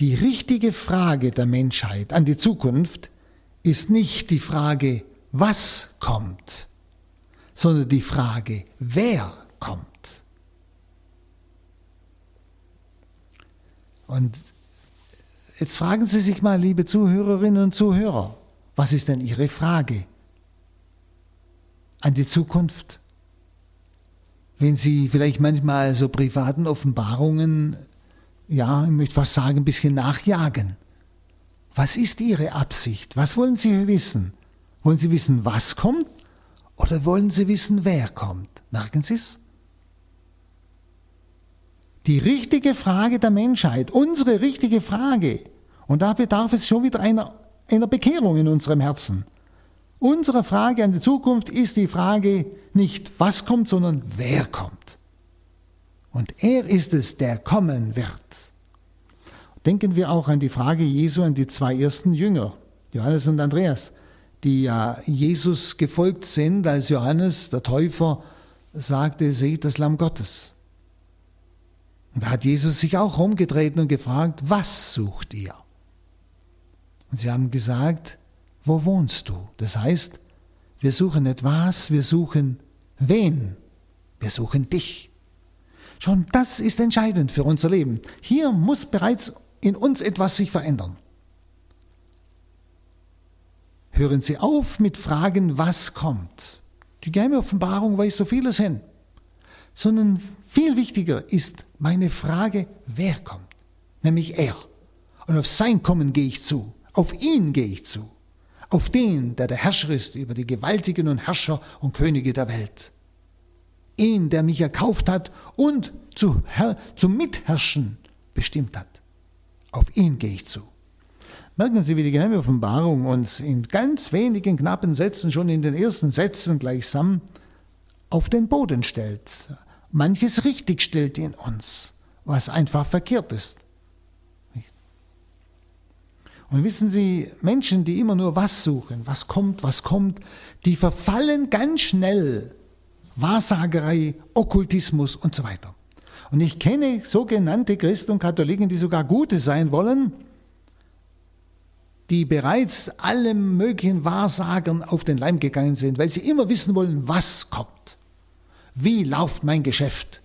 Die richtige Frage der Menschheit an die Zukunft ist nicht die Frage, was kommt, sondern die Frage, wer kommt. Und jetzt fragen Sie sich mal, liebe Zuhörerinnen und Zuhörer, was ist denn Ihre Frage an die Zukunft? wenn Sie vielleicht manchmal so privaten Offenbarungen, ja, ich möchte fast sagen, ein bisschen nachjagen. Was ist Ihre Absicht? Was wollen Sie wissen? Wollen Sie wissen, was kommt? Oder wollen Sie wissen, wer kommt? Merken Sie es? Die richtige Frage der Menschheit, unsere richtige Frage, und da bedarf es schon wieder einer, einer Bekehrung in unserem Herzen. Unsere Frage an die Zukunft ist die Frage nicht, was kommt, sondern wer kommt. Und er ist es, der kommen wird. Denken wir auch an die Frage Jesu an die zwei ersten Jünger, Johannes und Andreas, die ja Jesus gefolgt sind, als Johannes, der Täufer, sagte, seht das Lamm Gottes. Und da hat Jesus sich auch rumgedreht und gefragt, was sucht ihr? Und sie haben gesagt, wo wohnst du? Das heißt, wir suchen nicht was, wir suchen wen? Wir suchen dich. Schon das ist entscheidend für unser Leben. Hier muss bereits in uns etwas sich verändern. Hören Sie auf mit Fragen, was kommt. Die geheime Offenbarung weist so vieles hin. Sondern viel wichtiger ist meine Frage, wer kommt? Nämlich er. Und auf sein Kommen gehe ich zu. Auf ihn gehe ich zu auf den, der der Herrscher ist über die Gewaltigen und Herrscher und Könige der Welt. Ihn, der mich erkauft hat und zu, zum Mitherrschen bestimmt hat. Auf ihn gehe ich zu. Merken Sie, wie die geheime Offenbarung uns in ganz wenigen knappen Sätzen, schon in den ersten Sätzen gleichsam, auf den Boden stellt. Manches richtig stellt in uns, was einfach verkehrt ist. Und wissen Sie, Menschen, die immer nur was suchen, was kommt, was kommt, die verfallen ganz schnell Wahrsagerei, Okkultismus und so weiter. Und ich kenne sogenannte Christen und Katholiken, die sogar Gute sein wollen, die bereits allem möglichen Wahrsagern auf den Leim gegangen sind, weil sie immer wissen wollen, was kommt. Wie läuft mein Geschäft?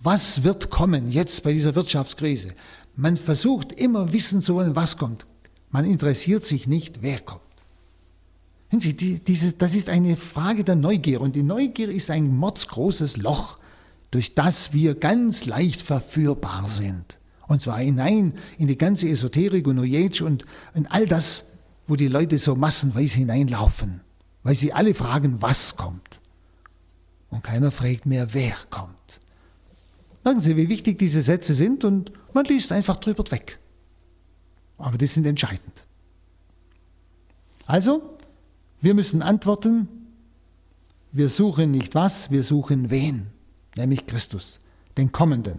Was wird kommen jetzt bei dieser Wirtschaftskrise? Man versucht immer wissen zu wollen, was kommt. Man interessiert sich nicht, wer kommt. Sie, die, diese, das ist eine Frage der Neugier und die Neugier ist ein mordsgroßes Loch, durch das wir ganz leicht verführbar sind. Und zwar hinein in die ganze Esoterik und New Age und in all das, wo die Leute so massenweise hineinlaufen, weil sie alle fragen, was kommt. Und keiner fragt mehr, wer kommt. Merken Sie, wie wichtig diese Sätze sind und man liest einfach drüber weg. Aber die sind entscheidend. Also, wir müssen antworten, wir suchen nicht was, wir suchen wen, nämlich Christus, den Kommenden.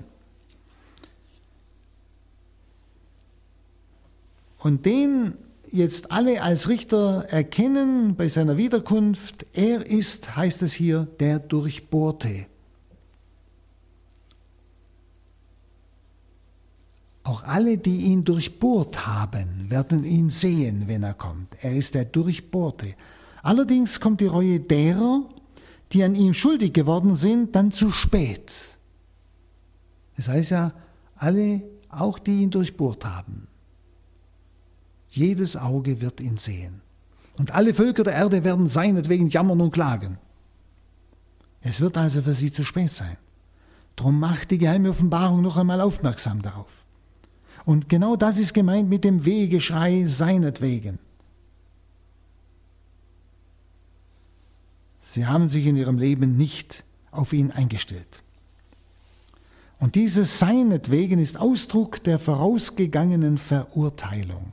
Und den jetzt alle als Richter erkennen bei seiner Wiederkunft, er ist, heißt es hier, der Durchbohrte. Auch alle, die ihn durchbohrt haben, werden ihn sehen, wenn er kommt. Er ist der Durchbohrte. Allerdings kommt die Reue derer, die an ihm schuldig geworden sind, dann zu spät. Das heißt ja, alle, auch die ihn durchbohrt haben. Jedes Auge wird ihn sehen. Und alle Völker der Erde werden seinetwegen jammern und klagen. Es wird also für sie zu spät sein. Drum macht die geheime Offenbarung noch einmal aufmerksam darauf. Und genau das ist gemeint mit dem Wehegeschrei seinetwegen. Sie haben sich in ihrem Leben nicht auf ihn eingestellt. Und dieses seinetwegen ist Ausdruck der vorausgegangenen Verurteilung.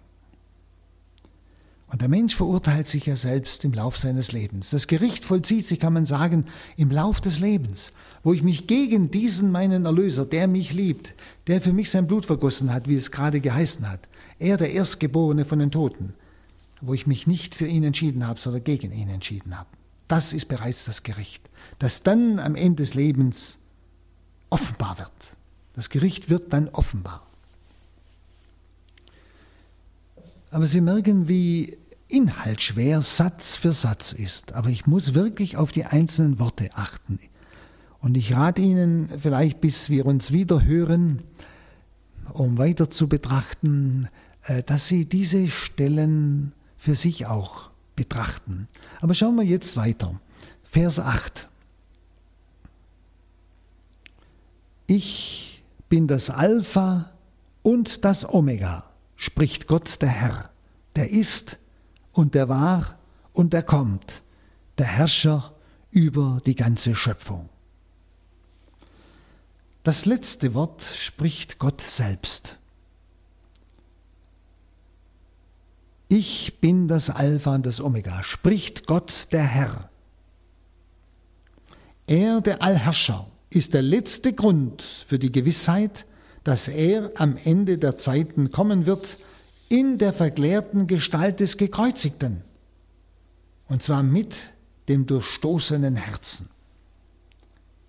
Und der Mensch verurteilt sich ja selbst im Lauf seines Lebens. Das Gericht vollzieht sich, kann man sagen, im Lauf des Lebens wo ich mich gegen diesen meinen Erlöser, der mich liebt, der für mich sein Blut vergossen hat, wie es gerade geheißen hat, er der Erstgeborene von den Toten, wo ich mich nicht für ihn entschieden habe, sondern gegen ihn entschieden habe. Das ist bereits das Gericht, das dann am Ende des Lebens offenbar wird. Das Gericht wird dann offenbar. Aber Sie merken, wie inhaltsschwer Satz für Satz ist. Aber ich muss wirklich auf die einzelnen Worte achten. Und ich rate Ihnen vielleicht, bis wir uns wieder hören, um weiter zu betrachten, äh, dass Sie diese Stellen für sich auch betrachten. Aber schauen wir jetzt weiter. Vers 8. Ich bin das Alpha und das Omega, spricht Gott der Herr, der ist und der war und der kommt, der Herrscher über die ganze Schöpfung. Das letzte Wort spricht Gott selbst. Ich bin das Alpha und das Omega, spricht Gott der Herr. Er, der Allherrscher, ist der letzte Grund für die Gewissheit, dass er am Ende der Zeiten kommen wird in der verklärten Gestalt des Gekreuzigten, und zwar mit dem durchstoßenen Herzen.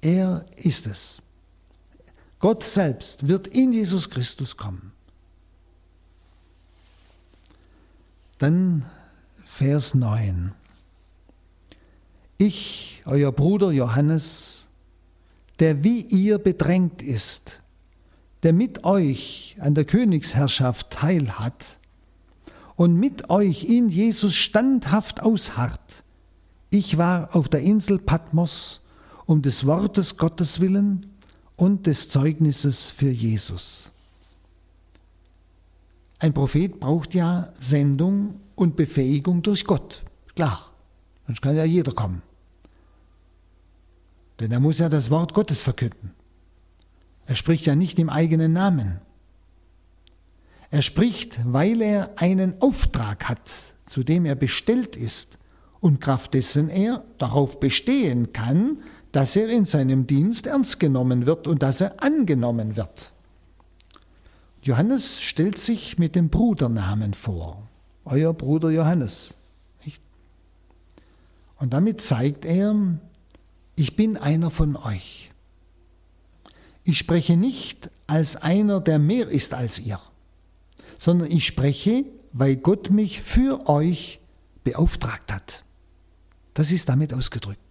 Er ist es. Gott selbst wird in Jesus Christus kommen. Dann Vers 9. Ich, euer Bruder Johannes, der wie ihr bedrängt ist, der mit euch an der Königsherrschaft teil hat und mit euch in Jesus standhaft ausharrt. Ich war auf der Insel Patmos um des Wortes Gottes willen und des Zeugnisses für Jesus. Ein Prophet braucht ja Sendung und Befähigung durch Gott. Klar, sonst kann ja jeder kommen. Denn er muss ja das Wort Gottes verkünden. Er spricht ja nicht im eigenen Namen. Er spricht, weil er einen Auftrag hat, zu dem er bestellt ist und Kraft dessen er darauf bestehen kann, dass er in seinem Dienst ernst genommen wird und dass er angenommen wird. Johannes stellt sich mit dem Brudernamen vor. Euer Bruder Johannes. Und damit zeigt er, ich bin einer von euch. Ich spreche nicht als einer, der mehr ist als ihr, sondern ich spreche, weil Gott mich für euch beauftragt hat. Das ist damit ausgedrückt.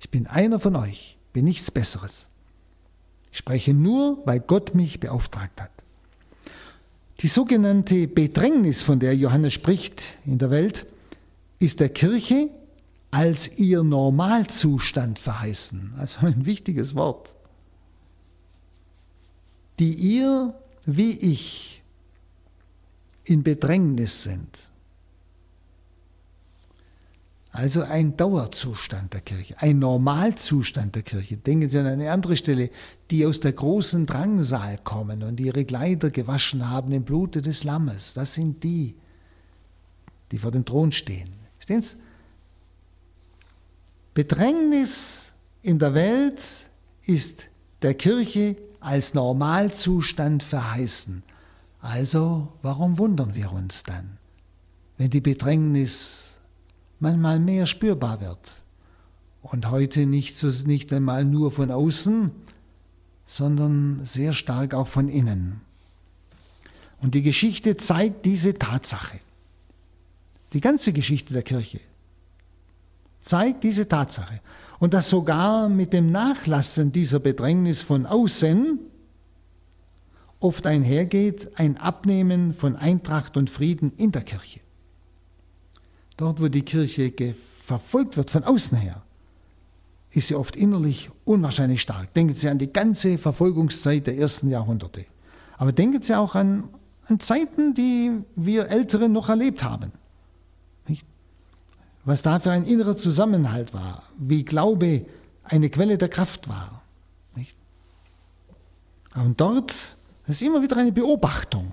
Ich bin einer von euch, bin nichts Besseres. Ich spreche nur, weil Gott mich beauftragt hat. Die sogenannte Bedrängnis, von der Johannes spricht in der Welt, ist der Kirche als ihr Normalzustand verheißen. Also ein wichtiges Wort. die ihr wie ich in Bedrängnis sind. Also ein Dauerzustand der Kirche, ein Normalzustand der Kirche. Denken Sie an eine andere Stelle, die aus der großen Drangsal kommen und ihre Kleider gewaschen haben im Blute des Lammes. Das sind die, die vor dem Thron stehen. Verstehen Sie? Bedrängnis in der Welt ist der Kirche als Normalzustand verheißen. Also warum wundern wir uns dann, wenn die Bedrängnis manchmal mehr spürbar wird und heute nicht, so, nicht einmal nur von außen, sondern sehr stark auch von innen. Und die Geschichte zeigt diese Tatsache. Die ganze Geschichte der Kirche zeigt diese Tatsache. Und dass sogar mit dem Nachlassen dieser Bedrängnis von außen oft einhergeht ein Abnehmen von Eintracht und Frieden in der Kirche. Dort, wo die Kirche verfolgt wird von außen her, ist sie oft innerlich unwahrscheinlich stark. Denken Sie an die ganze Verfolgungszeit der ersten Jahrhunderte. Aber denken Sie auch an, an Zeiten, die wir Älteren noch erlebt haben was da für ein innerer Zusammenhalt war, wie Glaube eine Quelle der Kraft war. Nicht? Und dort ist immer wieder eine Beobachtung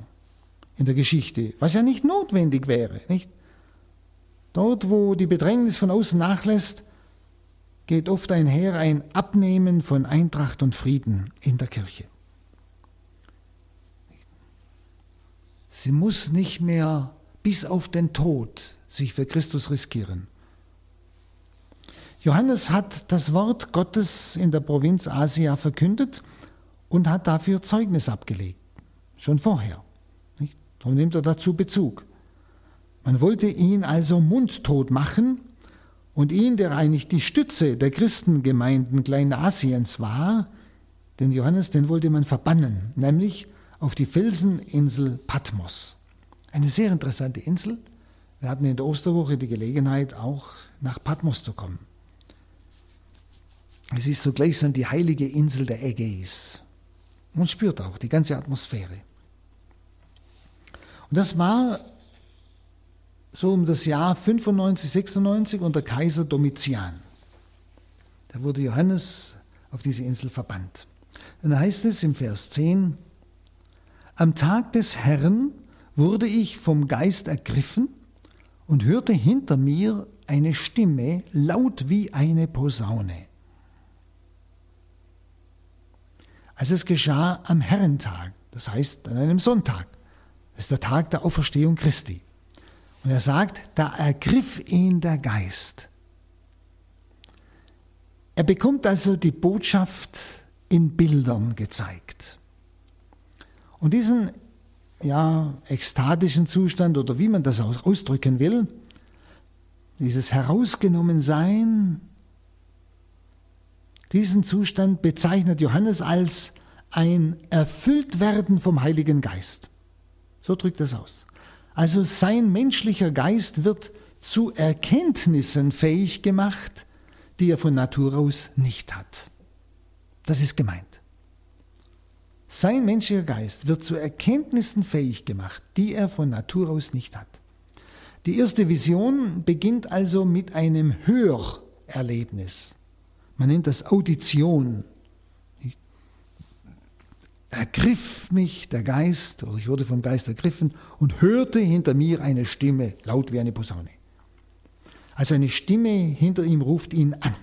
in der Geschichte, was ja nicht notwendig wäre. Nicht? Dort, wo die Bedrängnis von außen nachlässt, geht oft einher ein Abnehmen von Eintracht und Frieden in der Kirche. Sie muss nicht mehr bis auf den Tod sich für Christus riskieren. Johannes hat das Wort Gottes in der Provinz Asia verkündet und hat dafür Zeugnis abgelegt. Schon vorher. Darum nimmt er dazu Bezug. Man wollte ihn also mundtot machen und ihn, der eigentlich die Stütze der Christengemeinden Kleinasiens war, den Johannes, den wollte man verbannen, nämlich auf die Felseninsel Patmos. Eine sehr interessante Insel, wir hatten in der Osterwoche die Gelegenheit, auch nach Patmos zu kommen. Es ist so gleichsam die heilige Insel der Ägäis. Man spürt auch die ganze Atmosphäre. Und das war so um das Jahr 95, 96 unter Kaiser Domitian. Da wurde Johannes auf diese Insel verbannt. Und da heißt es im Vers 10, am Tag des Herrn wurde ich vom Geist ergriffen und hörte hinter mir eine Stimme, laut wie eine Posaune. Also es geschah am Herrentag, das heißt an einem Sonntag. Das ist der Tag der Auferstehung Christi. Und er sagt, da ergriff ihn der Geist. Er bekommt also die Botschaft in Bildern gezeigt. Und diesen ja, ekstatischen Zustand oder wie man das ausdrücken will, dieses Herausgenommensein, diesen Zustand bezeichnet Johannes als ein Erfülltwerden vom Heiligen Geist. So drückt es aus. Also sein menschlicher Geist wird zu Erkenntnissen fähig gemacht, die er von Natur aus nicht hat. Das ist gemeint. Sein menschlicher Geist wird zu Erkenntnissen fähig gemacht, die er von Natur aus nicht hat. Die erste Vision beginnt also mit einem Hörerlebnis. Man nennt das Audition. Ergriff mich der Geist, oder ich wurde vom Geist ergriffen und hörte hinter mir eine Stimme, laut wie eine Posaune. Also eine Stimme hinter ihm ruft ihn an.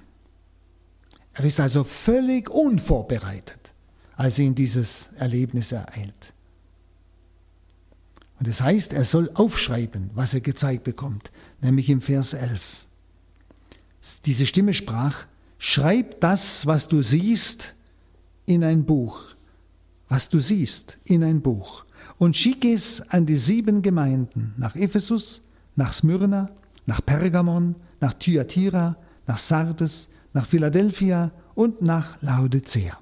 Er ist also völlig unvorbereitet als ihn dieses Erlebnis ereilt. Und das heißt, er soll aufschreiben, was er gezeigt bekommt, nämlich im Vers 11. Diese Stimme sprach, schreib das, was du siehst, in ein Buch, was du siehst, in ein Buch, und schick es an die sieben Gemeinden, nach Ephesus, nach Smyrna, nach Pergamon, nach Thyatira, nach Sardes, nach Philadelphia und nach Laodicea.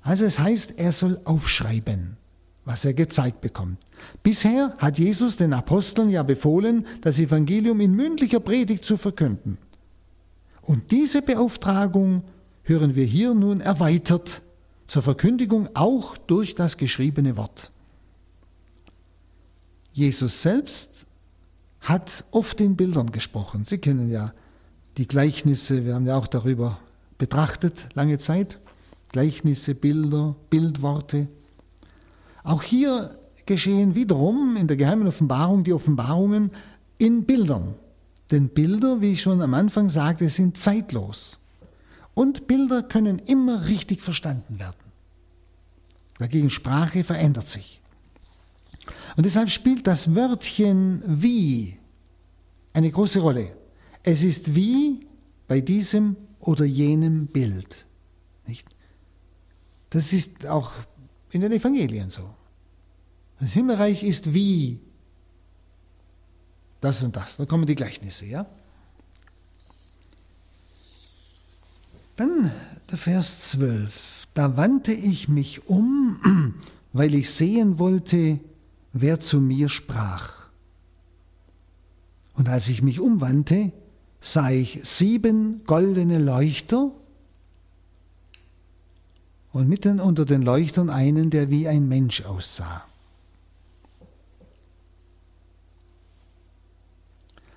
Also es heißt, er soll aufschreiben, was er gezeigt bekommt. Bisher hat Jesus den Aposteln ja befohlen, das Evangelium in mündlicher Predigt zu verkünden. Und diese Beauftragung hören wir hier nun erweitert zur Verkündigung auch durch das geschriebene Wort. Jesus selbst hat oft in Bildern gesprochen. Sie kennen ja die Gleichnisse, wir haben ja auch darüber betrachtet lange Zeit. Gleichnisse, Bilder, Bildworte. Auch hier geschehen wiederum in der geheimen Offenbarung die Offenbarungen in Bildern. Denn Bilder, wie ich schon am Anfang sagte, sind zeitlos. Und Bilder können immer richtig verstanden werden. Dagegen Sprache verändert sich. Und deshalb spielt das Wörtchen wie eine große Rolle. Es ist wie bei diesem oder jenem Bild. Nicht? Das ist auch in den Evangelien so. Das Himmelreich ist wie das und das. Da kommen die Gleichnisse, ja? Dann der Vers 12. Da wandte ich mich um, weil ich sehen wollte, wer zu mir sprach. Und als ich mich umwandte, sah ich sieben goldene Leuchter und mitten unter den Leuchtern einen, der wie ein Mensch aussah.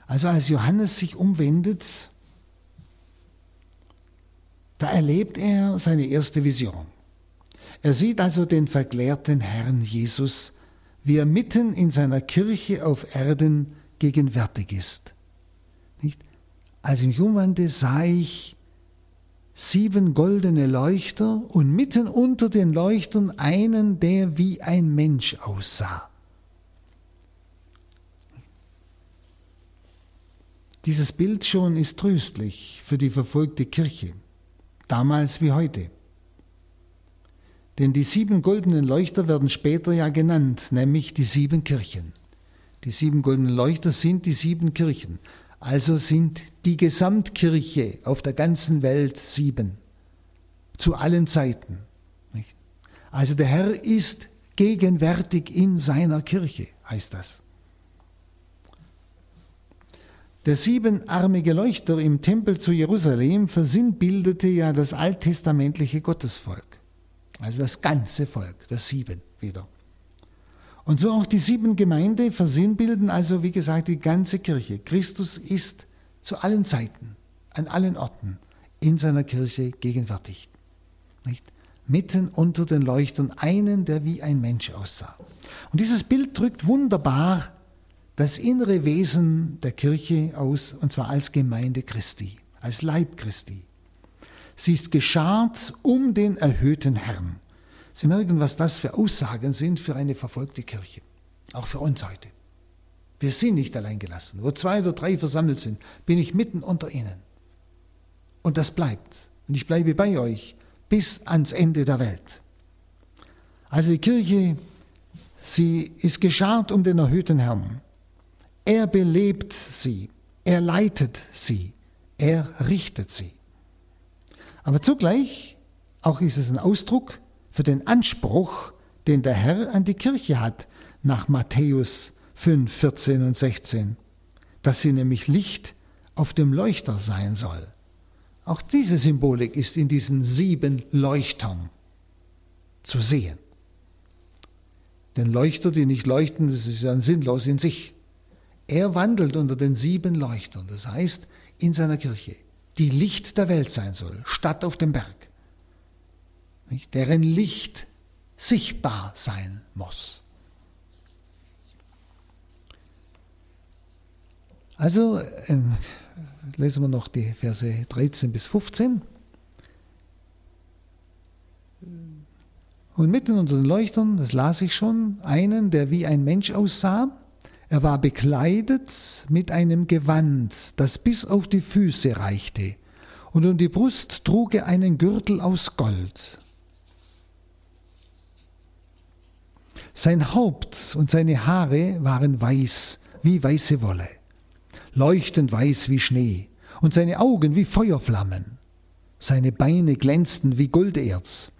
Also als Johannes sich umwendet, erlebt er seine erste Vision. Er sieht also den verklärten Herrn Jesus, wie er mitten in seiner Kirche auf Erden gegenwärtig ist. Nicht? Als ich mich umwandte, sah ich sieben goldene Leuchter und mitten unter den Leuchtern einen, der wie ein Mensch aussah. Dieses Bild schon ist tröstlich für die verfolgte Kirche, damals wie heute. Denn die sieben goldenen Leuchter werden später ja genannt, nämlich die sieben Kirchen. Die sieben goldenen Leuchter sind die sieben Kirchen. Also sind die Gesamtkirche auf der ganzen Welt sieben. Zu allen Zeiten. Also der Herr ist gegenwärtig in seiner Kirche, heißt das. Der siebenarmige Leuchter im Tempel zu Jerusalem versinnbildete ja das alttestamentliche Gottesvolk. Also das ganze Volk, das Sieben wieder. Und so auch die sieben Gemeinde versinnbilden also, wie gesagt, die ganze Kirche. Christus ist zu allen Zeiten, an allen Orten in seiner Kirche gegenwärtig. Nicht? Mitten unter den Leuchtern einen, der wie ein Mensch aussah. Und dieses Bild drückt wunderbar das innere Wesen der Kirche aus, und zwar als Gemeinde Christi, als Leib Christi. Sie ist geschart um den erhöhten Herrn. Sie merken, was das für Aussagen sind für eine verfolgte Kirche, auch für uns heute. Wir sind nicht allein gelassen. Wo zwei oder drei versammelt sind, bin ich mitten unter ihnen. Und das bleibt. Und ich bleibe bei euch bis ans Ende der Welt. Also die Kirche, sie ist geschart um den erhöhten Herrn. Er belebt sie, er leitet sie, er richtet sie. Aber zugleich, auch ist es ein Ausdruck für den Anspruch, den der Herr an die Kirche hat, nach Matthäus 5, 14 und 16, dass sie nämlich Licht auf dem Leuchter sein soll. Auch diese Symbolik ist in diesen sieben Leuchtern zu sehen. Denn Leuchter, die nicht leuchten, das ist ja sinnlos in sich. Er wandelt unter den sieben Leuchtern, das heißt in seiner Kirche, die Licht der Welt sein soll, Stadt auf dem Berg, nicht? deren Licht sichtbar sein muss. Also ähm, lesen wir noch die Verse 13 bis 15. Und mitten unter den Leuchtern, das las ich schon, einen, der wie ein Mensch aussah, er war bekleidet mit einem Gewand, das bis auf die Füße reichte, und um die Brust trug er einen Gürtel aus Gold. Sein Haupt und seine Haare waren weiß wie weiße Wolle, leuchtend weiß wie Schnee, und seine Augen wie Feuerflammen. Seine Beine glänzten wie Golderz,